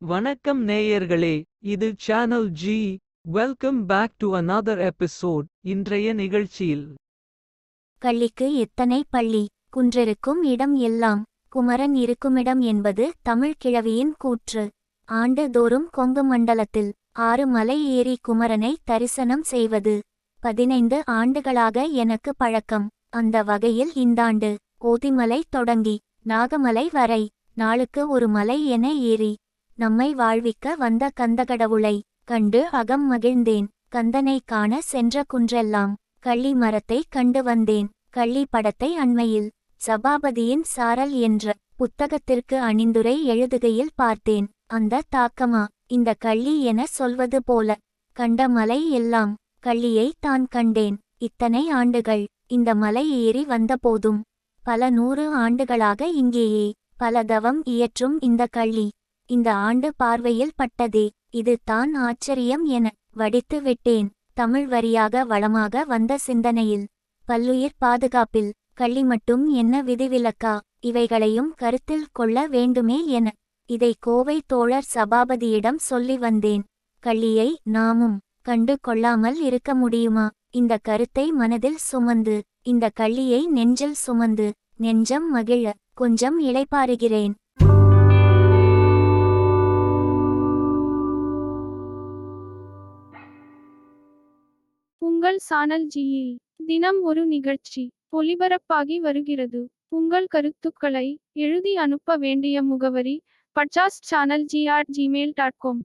வணக்கம் நேயர்களே இது channel G welcome back to another episode இன்றைய நிகழ்ச்சியில். கள்ளிக்கு எத்தனை பள்ளி? குன்றிருக்கும் இடம் எல்லாம். குமரன் இருக்குமிடம் என்பது தமிழ் கிழவியின் கூற்று. ஆண்டுதோறும் கொங்கு மண்டலத்தில் ஆறு மலை ஏறி குமரனை தரிசனம் செய்வது. பதினைந்து ஆண்டுகளாக எனக்கு பழக்கம். அந்த வகையில் இந்தாண்டு ஓதிமலை தொடங்கி நாகமலை வரை நாளுக்கு ஒரு மலை என ஏறி நம்மை வாழ்விக்க வந்த கந்தகடவுளை கண்டு அகம் மகிழ்ந்தேன். கந்தனை காண சென்ற குன்றெல்லாம் கள்ளி மரத்தை கண்டு வந்தேன். கள்ளி படத்தை அண்மையில் சபாபதியின் சாரல் என்ற புத்தகத்திற்கு அணிந்துரை எழுதுகையில் பார்த்தேன். அந்த தாக்கமா? இந்த கள்ளி என சொல்வது போல கண்ட மலை எல்லாம் கள்ளியை தான் கண்டேன். இத்தனை ஆண்டுகள் இந்த மலை ஏறி வந்தபோதும் பல நூறு ஆண்டுகளாக இங்கேயே பல தவம் இயற்றும் இந்த கள்ளி இந்த ஆண்டு பார்வையில் பட்டதே. இது தான் ஆச்சரியம் என வடித்து விட்டேன் தமிழ் வரியாக வளமாக வந்த சிந்தனையில். பல்லுயிர் பாதுகாப்பில். கள்ளி மட்டும் என்ன விதிவிலக்கா? இவைகளையும் கருத்தில் கொள்ள வேண்டுமே என. இதை கோவை தோழர் சபாபதியிடம் சொல்லி வந்தேன். கள்ளியை நாமும் கண்டு கொள்ளாமல் இருக்க முடியுமா? இந்த கருத்தை மனதில் சுமந்து. இந்த கள்ளியை நெஞ்சில் சுமந்து. நெஞ்சம் மகிழ. கொஞ்சம் இளைப்பாறுகிறேன். உங்கள் சானல் ஜியில் தினம் ஒரு நிகழ்ச்சி ஒளிபரப்பாகி வருகிறது. உங்கள் கருத்துக்களை எழுதி அனுப்ப வேண்டிய முகவரி பட்சாஸ் channel G at Gmail dot com